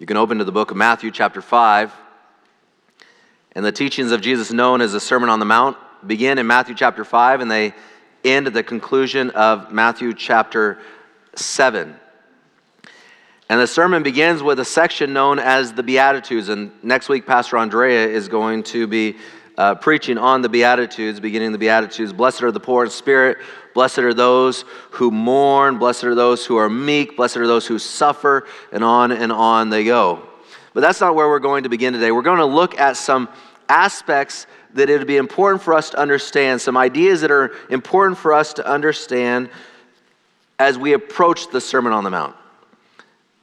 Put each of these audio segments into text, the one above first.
You can open to the book of Matthew, chapter 5. And the teachings of Jesus, known as the Sermon on the Mount, begin in Matthew chapter 5 and they end at the conclusion of Matthew chapter 7. And the sermon begins with a section known as the Beatitudes. And next week, Pastor Andrea is going to be uh, preaching on the Beatitudes, beginning the Beatitudes. Blessed are the poor in spirit. Blessed are those who mourn. Blessed are those who are meek. Blessed are those who suffer. And on and on they go. But that's not where we're going to begin today. We're going to look at some aspects that it would be important for us to understand, some ideas that are important for us to understand as we approach the Sermon on the Mount.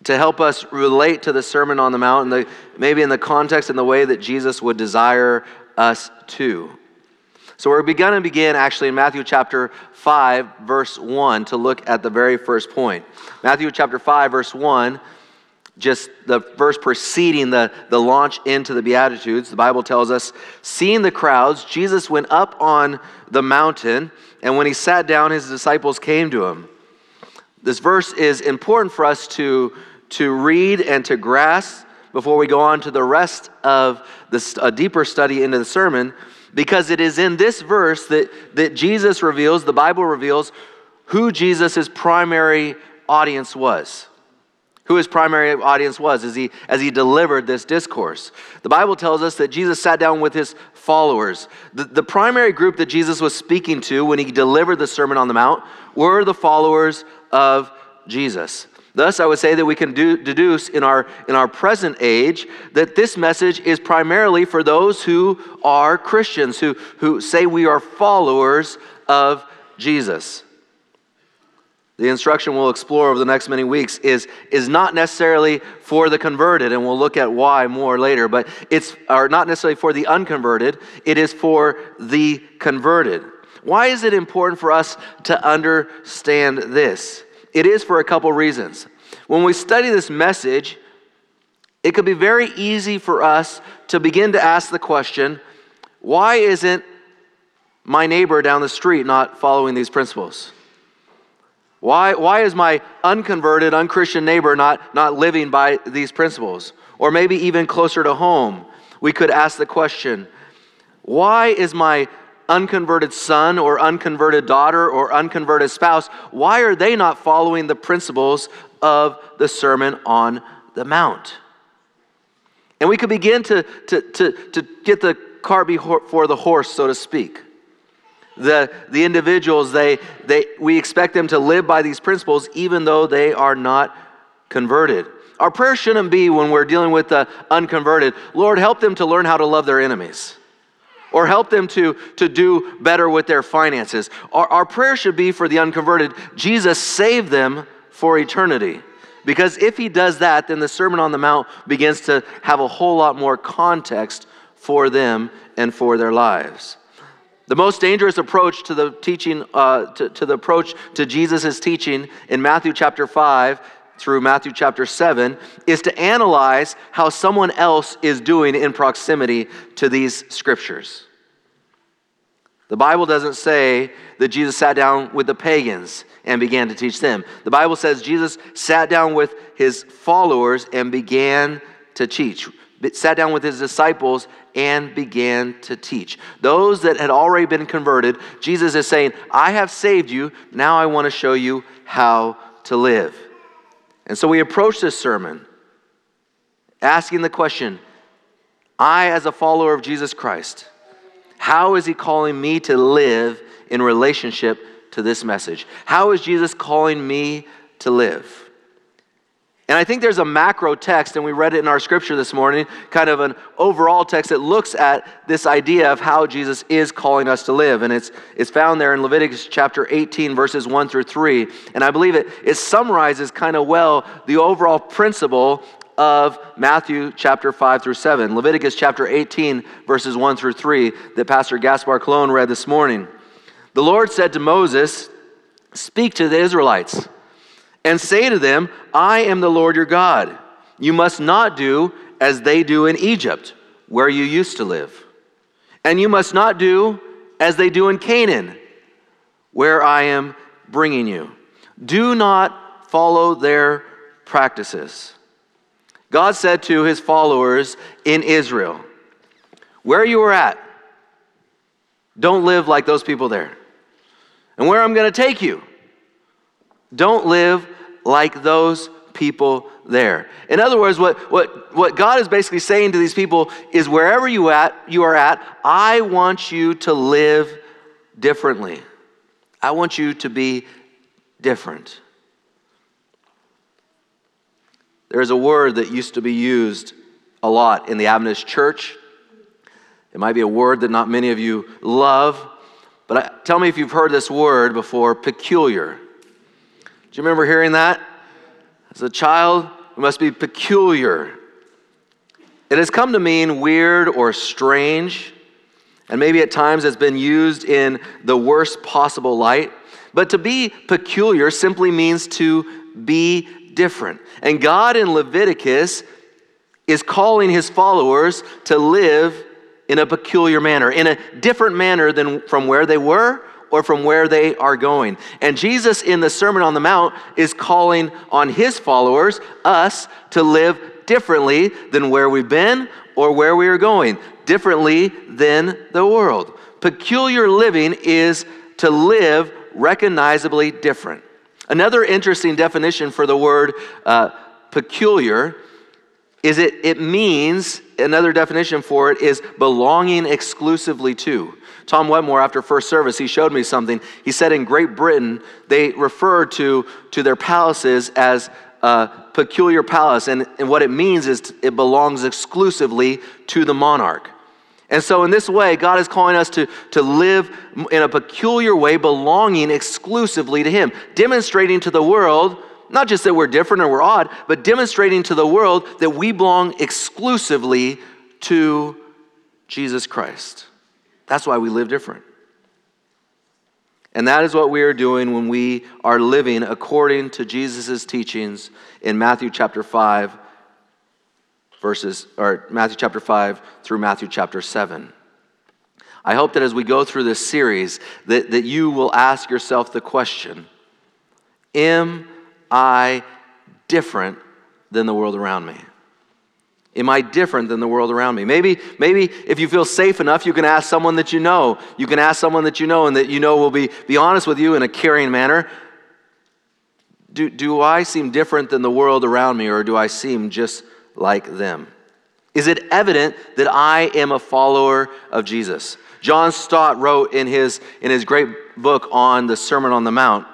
To help us relate to the Sermon on the Mount, and the, maybe in the context and the way that Jesus would desire us to. So we're going to begin actually in Matthew chapter 5, verse 1, to look at the very first point. Matthew chapter 5, verse 1, just the verse preceding the, the launch into the Beatitudes, the Bible tells us, seeing the crowds, Jesus went up on the mountain, and when he sat down, his disciples came to him. This verse is important for us to, to read and to grasp before we go on to the rest of this, a deeper study into the sermon, because it is in this verse that, that Jesus reveals, the Bible reveals, who Jesus' primary audience was. Who his primary audience was as he, as he delivered this discourse. The Bible tells us that Jesus sat down with his followers. The, the primary group that Jesus was speaking to when he delivered the Sermon on the Mount were the followers of Jesus. Thus, I would say that we can do, deduce in our, in our present age that this message is primarily for those who are Christians, who, who say we are followers of Jesus. The instruction we'll explore over the next many weeks is, is not necessarily for the converted, and we'll look at why more later, but it's or not necessarily for the unconverted, it is for the converted. Why is it important for us to understand this? It is for a couple reasons. When we study this message, it could be very easy for us to begin to ask the question why isn't my neighbor down the street not following these principles? Why, why is my unconverted, unchristian neighbor not, not living by these principles? Or maybe even closer to home, we could ask the question why is my unconverted son or unconverted daughter or unconverted spouse, why are they not following the principles of the Sermon on the Mount? And we could begin to, to, to, to get the cart before the horse, so to speak. The, the individuals, they, they, we expect them to live by these principles even though they are not converted. Our prayer shouldn't be when we're dealing with the unconverted, Lord, help them to learn how to love their enemies or help them to, to do better with their finances. Our, our prayer should be for the unconverted Jesus, save them for eternity. Because if he does that, then the Sermon on the Mount begins to have a whole lot more context for them and for their lives. The most dangerous approach to the teaching, uh, to, to the approach to Jesus' teaching in Matthew chapter 5 through Matthew chapter 7 is to analyze how someone else is doing in proximity to these scriptures. The Bible doesn't say that Jesus sat down with the pagans and began to teach them. The Bible says Jesus sat down with his followers and began to teach, sat down with his disciples and began to teach. Those that had already been converted, Jesus is saying, I have saved you. Now I want to show you how to live. And so we approach this sermon asking the question I, as a follower of Jesus Christ, how is he calling me to live in relationship to this message? How is Jesus calling me to live? And I think there's a macro text, and we read it in our scripture this morning, kind of an overall text that looks at this idea of how Jesus is calling us to live. And it's, it's found there in Leviticus chapter 18, verses 1 through 3. And I believe it, it summarizes kind of well the overall principle of Matthew chapter 5 through 7. Leviticus chapter 18, verses 1 through 3, that Pastor Gaspar Cologne read this morning. The Lord said to Moses, Speak to the Israelites and say to them, I am the Lord your God. You must not do as they do in Egypt, where you used to live. And you must not do as they do in Canaan, where I am bringing you. Do not follow their practices. God said to his followers in Israel, Where you are at, don't live like those people there. And where I'm going to take you, don't live like those people there. In other words, what, what, what God is basically saying to these people is wherever you, at, you are at, I want you to live differently. I want you to be different. There's a word that used to be used a lot in the Adventist church. It might be a word that not many of you love, but I, tell me if you've heard this word before peculiar. Do you remember hearing that? As a child, we must be peculiar. It has come to mean weird or strange, and maybe at times it's been used in the worst possible light. But to be peculiar simply means to be different. And God in Leviticus is calling his followers to live in a peculiar manner, in a different manner than from where they were or from where they are going. And Jesus in the Sermon on the Mount is calling on his followers, us, to live differently than where we've been or where we are going, differently than the world. Peculiar living is to live recognizably different. Another interesting definition for the word uh, peculiar is it, it means, another definition for it is belonging exclusively to. Tom Wetmore, after first service, he showed me something. He said in Great Britain, they refer to, to their palaces as a peculiar palace. And, and what it means is it belongs exclusively to the monarch. And so, in this way, God is calling us to, to live in a peculiar way, belonging exclusively to Him, demonstrating to the world not just that we're different or we're odd, but demonstrating to the world that we belong exclusively to Jesus Christ. That's why we live different. And that is what we are doing when we are living according to Jesus' teachings in Matthew chapter 5, verses, or Matthew chapter 5 through Matthew chapter 7. I hope that as we go through this series, that, that you will ask yourself the question Am I different than the world around me? Am I different than the world around me? Maybe, maybe if you feel safe enough, you can ask someone that you know. You can ask someone that you know and that you know will be, be honest with you in a caring manner. Do, do I seem different than the world around me, or do I seem just like them? Is it evident that I am a follower of Jesus? John Stott wrote in his, in his great book on the Sermon on the Mount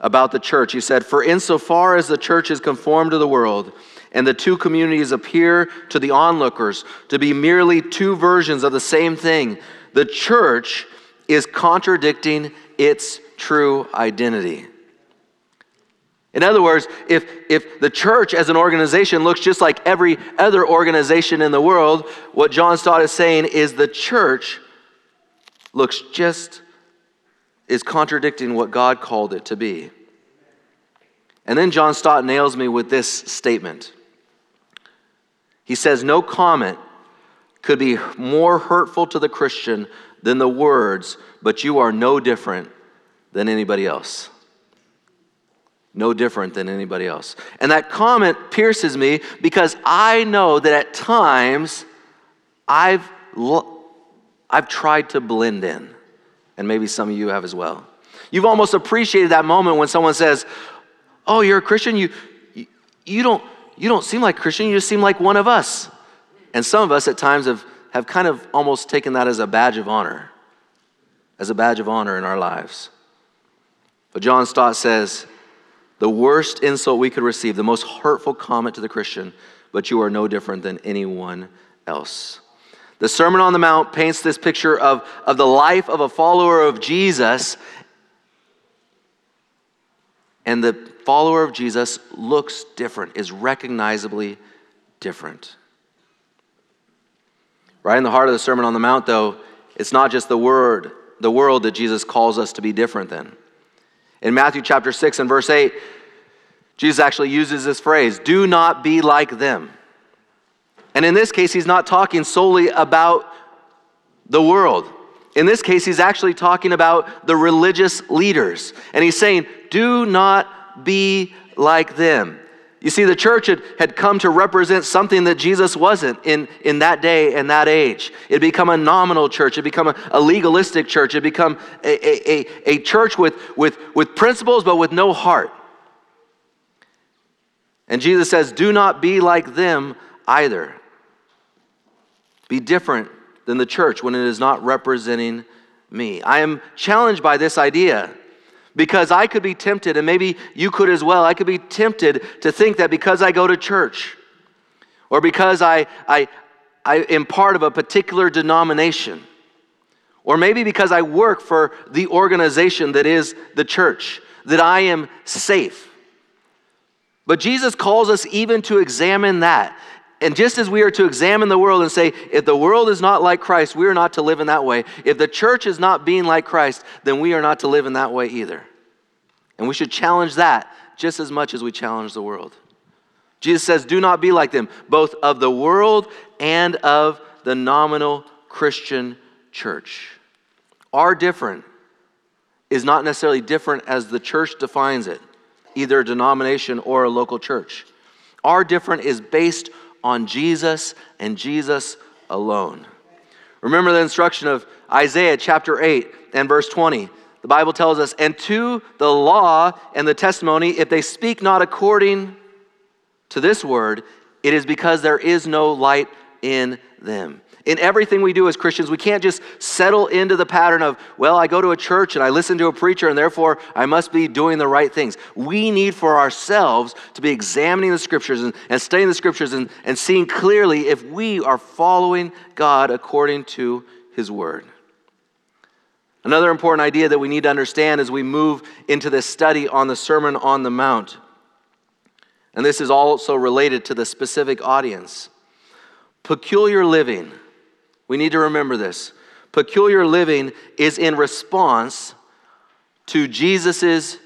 about the church. He said, For insofar as the church is conformed to the world, and the two communities appear to the onlookers to be merely two versions of the same thing. The church is contradicting its true identity. In other words, if, if the church as an organization looks just like every other organization in the world, what John Stott is saying is the church looks just, is contradicting what God called it to be. And then John Stott nails me with this statement he says, No comment could be more hurtful to the Christian than the words, but you are no different than anybody else. No different than anybody else. And that comment pierces me because I know that at times I've, I've tried to blend in. And maybe some of you have as well. You've almost appreciated that moment when someone says, Oh, you're a Christian? You, you, you don't you don't seem like Christian, you just seem like one of us. And some of us at times have, have kind of almost taken that as a badge of honor, as a badge of honor in our lives. But John Stott says, the worst insult we could receive, the most hurtful comment to the Christian, but you are no different than anyone else. The Sermon on the Mount paints this picture of, of the life of a follower of Jesus and the follower of Jesus looks different, is recognizably different. Right in the heart of the Sermon on the Mount, though, it's not just the word, the world that Jesus calls us to be different than. In Matthew chapter 6 and verse 8, Jesus actually uses this phrase, do not be like them. And in this case, he's not talking solely about the world. In this case, he's actually talking about the religious leaders. And he's saying, do not be like them. You see, the church had, had come to represent something that Jesus wasn't in, in that day and that age. It had become a nominal church. It had become a, a legalistic church. It had become a, a, a church with, with, with principles but with no heart. And Jesus says, Do not be like them either. Be different than the church when it is not representing me. I am challenged by this idea because I could be tempted, and maybe you could as well. I could be tempted to think that because I go to church or because I, I, I am part of a particular denomination, or maybe because I work for the organization that is the church, that I am safe. But Jesus calls us even to examine that. And just as we are to examine the world and say, if the world is not like Christ, we are not to live in that way. If the church is not being like Christ, then we are not to live in that way either. And we should challenge that just as much as we challenge the world. Jesus says, Do not be like them, both of the world and of the nominal Christian church. Our different is not necessarily different as the church defines it, either a denomination or a local church. Our different is based on Jesus and Jesus alone. Remember the instruction of Isaiah chapter 8 and verse 20. The Bible tells us, and to the law and the testimony, if they speak not according to this word, it is because there is no light in them. In everything we do as Christians, we can't just settle into the pattern of, well, I go to a church and I listen to a preacher and therefore I must be doing the right things. We need for ourselves to be examining the scriptures and, and studying the scriptures and, and seeing clearly if we are following God according to his word. Another important idea that we need to understand as we move into this study on the Sermon on the Mount, and this is also related to the specific audience peculiar living we need to remember this. Peculiar living is in response to Jesus'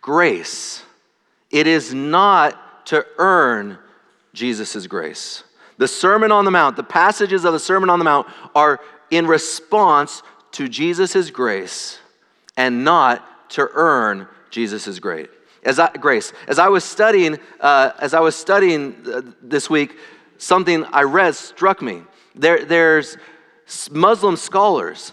grace. It is not to earn Jesus' grace. The Sermon on the Mount, the passages of the Sermon on the Mount are in response to Jesus' grace and not to earn Jesus' grace. As I, grace. As I was studying, uh, as I was studying uh, this week, something I read struck me. There, there's Muslim scholars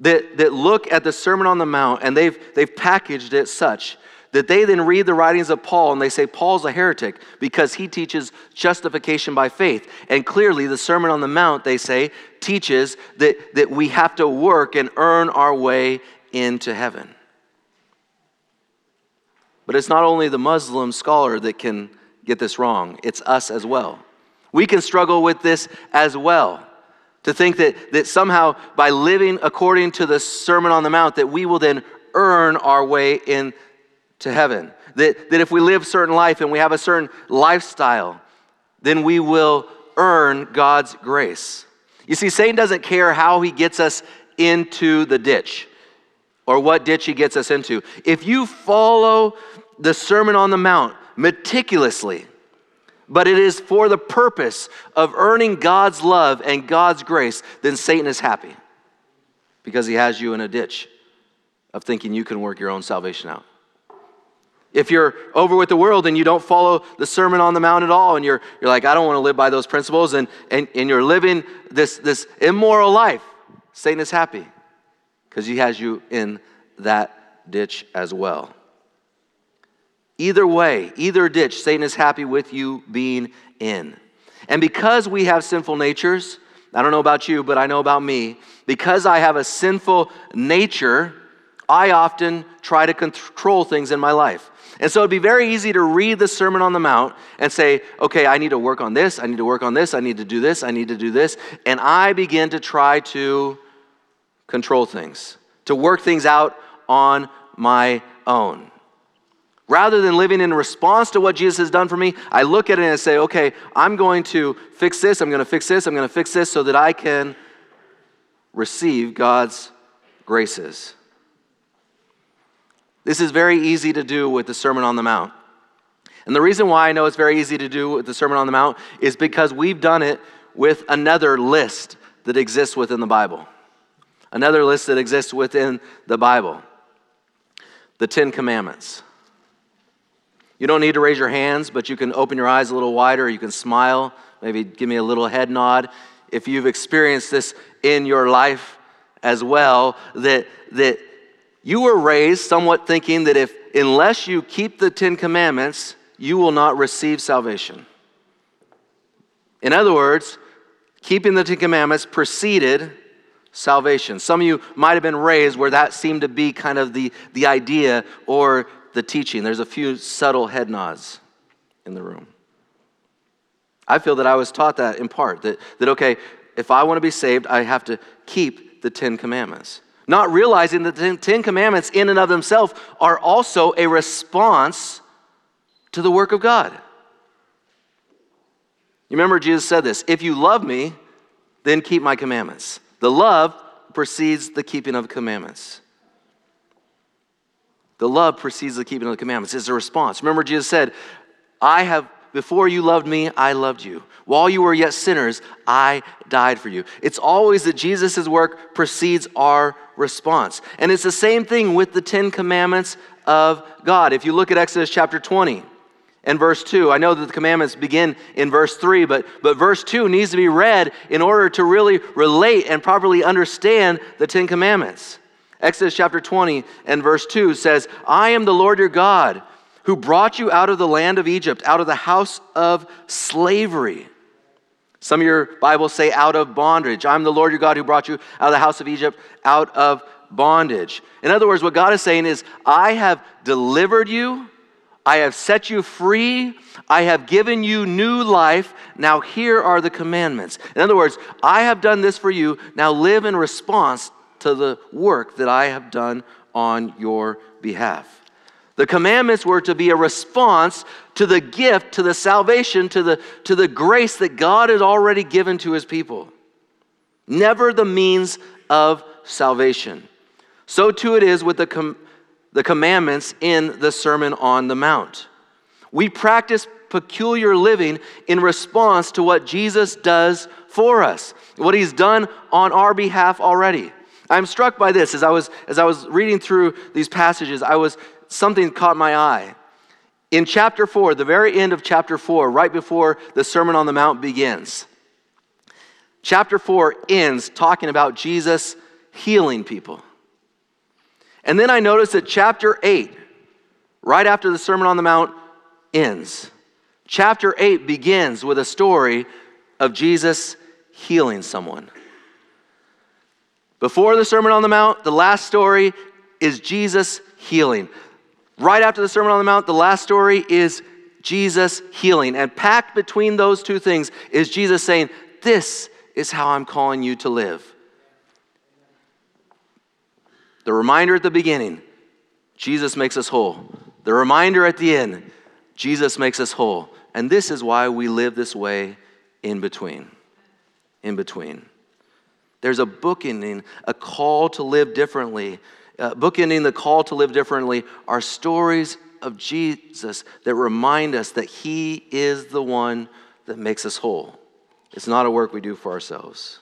that, that look at the Sermon on the Mount and they've, they've packaged it such that they then read the writings of Paul and they say Paul's a heretic because he teaches justification by faith. And clearly, the Sermon on the Mount, they say, teaches that, that we have to work and earn our way into heaven. But it's not only the Muslim scholar that can get this wrong, it's us as well. We can struggle with this as well. To think that, that somehow by living according to the Sermon on the Mount, that we will then earn our way into heaven. That, that if we live certain life and we have a certain lifestyle, then we will earn God's grace. You see, Satan doesn't care how he gets us into the ditch or what ditch he gets us into. If you follow the Sermon on the Mount meticulously, but it is for the purpose of earning God's love and God's grace, then Satan is happy because he has you in a ditch of thinking you can work your own salvation out. If you're over with the world and you don't follow the Sermon on the Mount at all, and you're, you're like, I don't want to live by those principles, and, and, and you're living this, this immoral life, Satan is happy because he has you in that ditch as well. Either way, either ditch, Satan is happy with you being in. And because we have sinful natures, I don't know about you, but I know about me, because I have a sinful nature, I often try to control things in my life. And so it'd be very easy to read the Sermon on the Mount and say, okay, I need to work on this, I need to work on this, I need to do this, I need to do this. And I begin to try to control things, to work things out on my own. Rather than living in response to what Jesus has done for me, I look at it and I say, okay, I'm going to fix this, I'm going to fix this, I'm going to fix this so that I can receive God's graces. This is very easy to do with the Sermon on the Mount. And the reason why I know it's very easy to do with the Sermon on the Mount is because we've done it with another list that exists within the Bible. Another list that exists within the Bible the Ten Commandments. You don't need to raise your hands, but you can open your eyes a little wider. You can smile, maybe give me a little head nod. If you've experienced this in your life as well, that, that you were raised somewhat thinking that if, unless you keep the Ten Commandments, you will not receive salvation. In other words, keeping the Ten Commandments preceded salvation. Some of you might have been raised where that seemed to be kind of the, the idea or the teaching. There's a few subtle head nods in the room. I feel that I was taught that in part that, that okay, if I want to be saved, I have to keep the Ten Commandments. Not realizing that the Ten Commandments, in and of themselves, are also a response to the work of God. You remember Jesus said this if you love me, then keep my commandments. The love precedes the keeping of commandments. The love precedes the keeping of the commandments. It's a response. Remember, Jesus said, I have, before you loved me, I loved you. While you were yet sinners, I died for you. It's always that Jesus' work precedes our response. And it's the same thing with the Ten Commandments of God. If you look at Exodus chapter 20, and verse 2. I know that the commandments begin in verse 3, but, but verse 2 needs to be read in order to really relate and properly understand the Ten Commandments. Exodus chapter 20 and verse 2 says, I am the Lord your God who brought you out of the land of Egypt, out of the house of slavery. Some of your Bibles say out of bondage. I'm the Lord your God who brought you out of the house of Egypt, out of bondage. In other words, what God is saying is, I have delivered you I have set you free. I have given you new life. Now, here are the commandments. In other words, I have done this for you. Now, live in response to the work that I have done on your behalf. The commandments were to be a response to the gift, to the salvation, to the, to the grace that God had already given to his people. Never the means of salvation. So too it is with the, com- the commandments in the Sermon on the Mount. We practice peculiar living in response to what Jesus does for us, what he's done on our behalf already. I'm struck by this as I was as I was reading through these passages, I was something caught my eye. In chapter 4, the very end of chapter 4, right before the Sermon on the Mount begins. Chapter 4 ends talking about Jesus healing people. And then I noticed that chapter 8, right after the Sermon on the Mount ends, chapter 8 begins with a story of Jesus healing someone. Before the Sermon on the Mount, the last story is Jesus healing. Right after the Sermon on the Mount, the last story is Jesus healing. And packed between those two things is Jesus saying, This is how I'm calling you to live. The reminder at the beginning, Jesus makes us whole. The reminder at the end, Jesus makes us whole. And this is why we live this way in between. In between. There's a bookending, a call to live differently. Uh, bookending the call to live differently are stories of Jesus that remind us that He is the one that makes us whole. It's not a work we do for ourselves.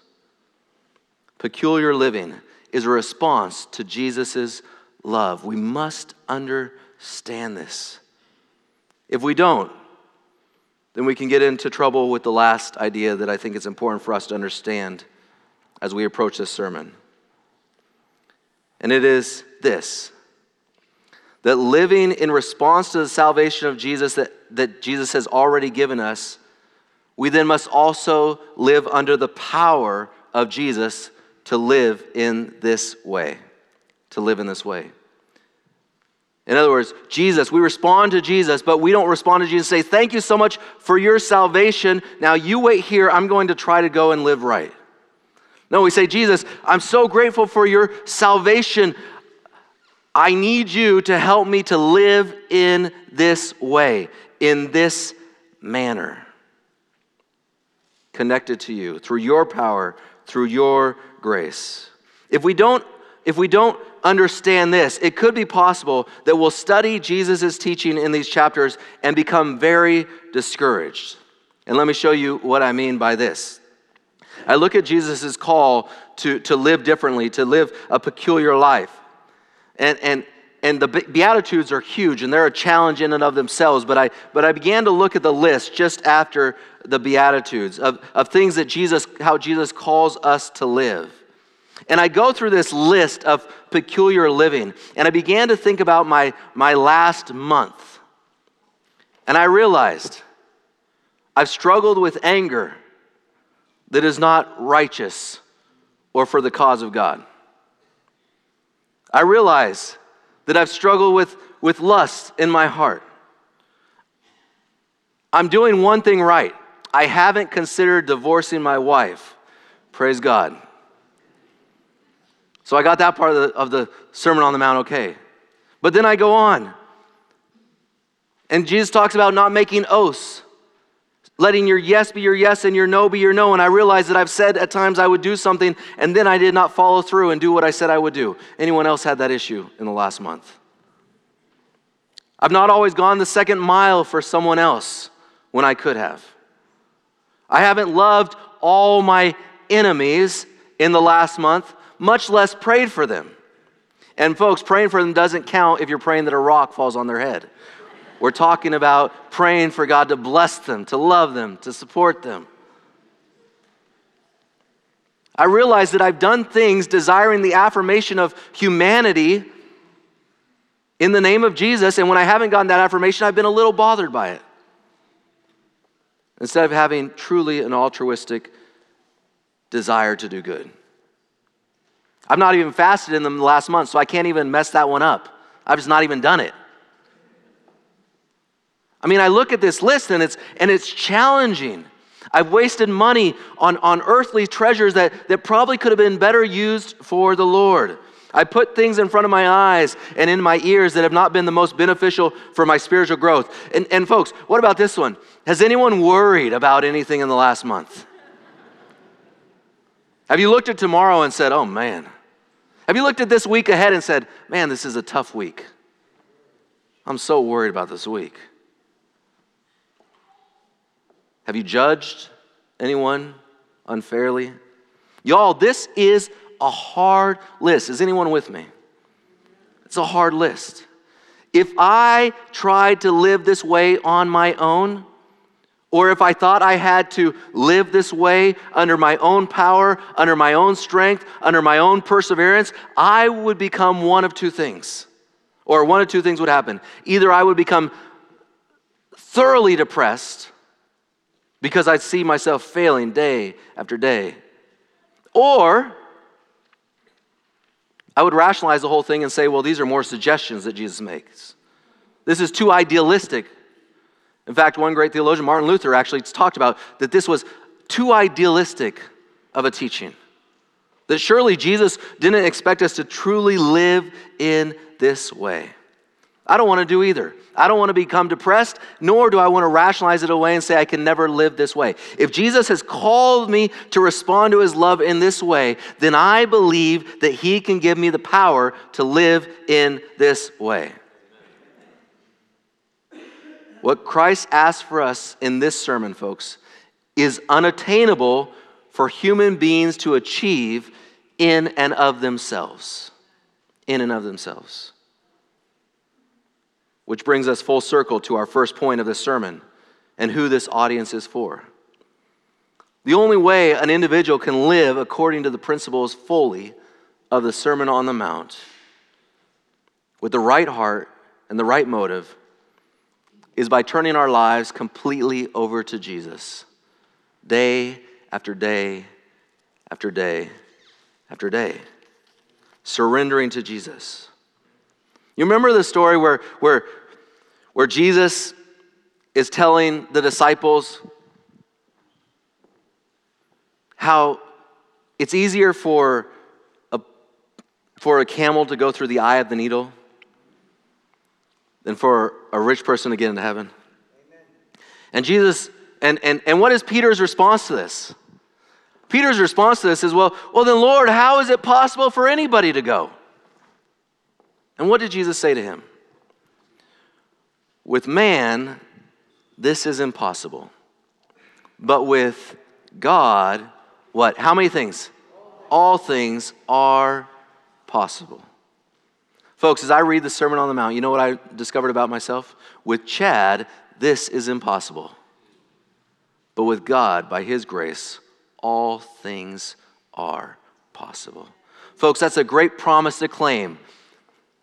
Peculiar living is a response to Jesus' love. We must understand this. If we don't, then we can get into trouble with the last idea that I think it's important for us to understand as we approach this sermon. And it is this that living in response to the salvation of Jesus that, that Jesus has already given us, we then must also live under the power of Jesus to live in this way. To live in this way. In other words, Jesus, we respond to Jesus, but we don't respond to Jesus and say, Thank you so much for your salvation. Now you wait here. I'm going to try to go and live right. No, we say, Jesus, I'm so grateful for your salvation. I need you to help me to live in this way, in this manner, connected to you through your power, through your grace. If we don't, if we don't understand this, it could be possible that we'll study Jesus' teaching in these chapters and become very discouraged. And let me show you what I mean by this. I look at Jesus' call to, to live differently, to live a peculiar life. And, and, and the Beatitudes are huge and they're a challenge in and of themselves. But I, but I began to look at the list just after the Beatitudes of, of things that Jesus, how Jesus calls us to live. And I go through this list of peculiar living, and I began to think about my, my last month. And I realized I've struggled with anger that is not righteous or for the cause of God. I realize that I've struggled with, with lust in my heart. I'm doing one thing right. I haven't considered divorcing my wife. Praise God. So I got that part of the, of the Sermon on the Mount okay. But then I go on. And Jesus talks about not making oaths, letting your yes be your yes and your no be your no. And I realize that I've said at times I would do something and then I did not follow through and do what I said I would do. Anyone else had that issue in the last month? I've not always gone the second mile for someone else when I could have. I haven't loved all my enemies in the last month much less prayed for them. And folks, praying for them doesn't count if you're praying that a rock falls on their head. We're talking about praying for God to bless them, to love them, to support them. I realize that I've done things desiring the affirmation of humanity in the name of Jesus, and when I haven't gotten that affirmation, I've been a little bothered by it. Instead of having truly an altruistic desire to do good. I've not even fasted in the last month, so I can't even mess that one up. I've just not even done it. I mean, I look at this list and it's, and it's challenging. I've wasted money on, on earthly treasures that, that probably could have been better used for the Lord. I put things in front of my eyes and in my ears that have not been the most beneficial for my spiritual growth. And, and folks, what about this one? Has anyone worried about anything in the last month? Have you looked at tomorrow and said, oh man, have you looked at this week ahead and said, man, this is a tough week? I'm so worried about this week. Have you judged anyone unfairly? Y'all, this is a hard list. Is anyone with me? It's a hard list. If I tried to live this way on my own, or if I thought I had to live this way under my own power, under my own strength, under my own perseverance, I would become one of two things. Or one of two things would happen. Either I would become thoroughly depressed because I'd see myself failing day after day, or I would rationalize the whole thing and say, well, these are more suggestions that Jesus makes. This is too idealistic in fact, one great theologian, Martin Luther, actually talked about that this was too idealistic of a teaching. That surely Jesus didn't expect us to truly live in this way. I don't want to do either. I don't want to become depressed, nor do I want to rationalize it away and say I can never live this way. If Jesus has called me to respond to his love in this way, then I believe that he can give me the power to live in this way. What Christ asks for us in this sermon, folks, is unattainable for human beings to achieve in and of themselves. In and of themselves. Which brings us full circle to our first point of this sermon and who this audience is for. The only way an individual can live according to the principles fully of the Sermon on the Mount with the right heart and the right motive is by turning our lives completely over to Jesus, day after day after day after day, surrendering to Jesus. You remember the story where, where, where Jesus is telling the disciples how it's easier for a, for a camel to go through the eye of the needle than for a rich person to get into heaven. Amen. And Jesus, and, and, and what is Peter's response to this? Peter's response to this is, well, well, then, Lord, how is it possible for anybody to go? And what did Jesus say to him? With man, this is impossible. But with God, what? How many things? All things are possible. Folks, as I read the Sermon on the Mount, you know what I discovered about myself? With Chad, this is impossible. But with God, by His grace, all things are possible. Folks, that's a great promise to claim.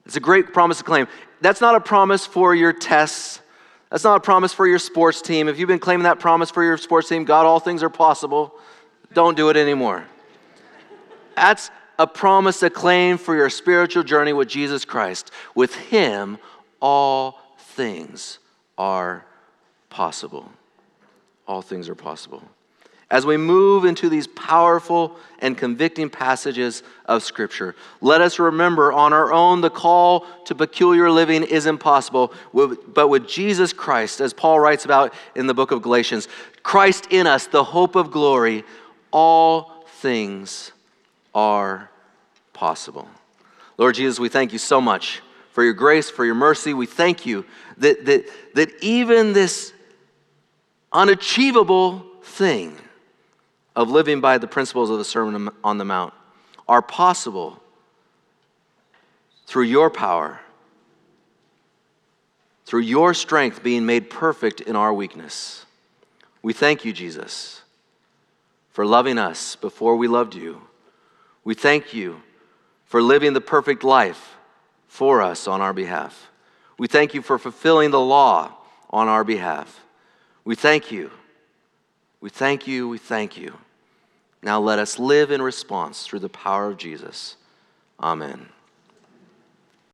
It's a great promise to claim. That's not a promise for your tests. That's not a promise for your sports team. If you've been claiming that promise for your sports team, God, all things are possible, don't do it anymore. That's a promise to claim for your spiritual journey with Jesus Christ. With Him, all things are possible. All things are possible. As we move into these powerful and convicting passages of Scripture, let us remember on our own the call to peculiar living is impossible, but with Jesus Christ, as Paul writes about in the book of Galatians, Christ in us, the hope of glory, all things are possible. Lord Jesus, we thank you so much for your grace, for your mercy. We thank you that, that, that even this unachievable thing of living by the principles of the Sermon on the Mount are possible through your power, through your strength being made perfect in our weakness. We thank you, Jesus, for loving us before we loved you. We thank you for living the perfect life for us on our behalf. We thank you for fulfilling the law on our behalf. We thank you. We thank you. We thank you. Now let us live in response through the power of Jesus. Amen.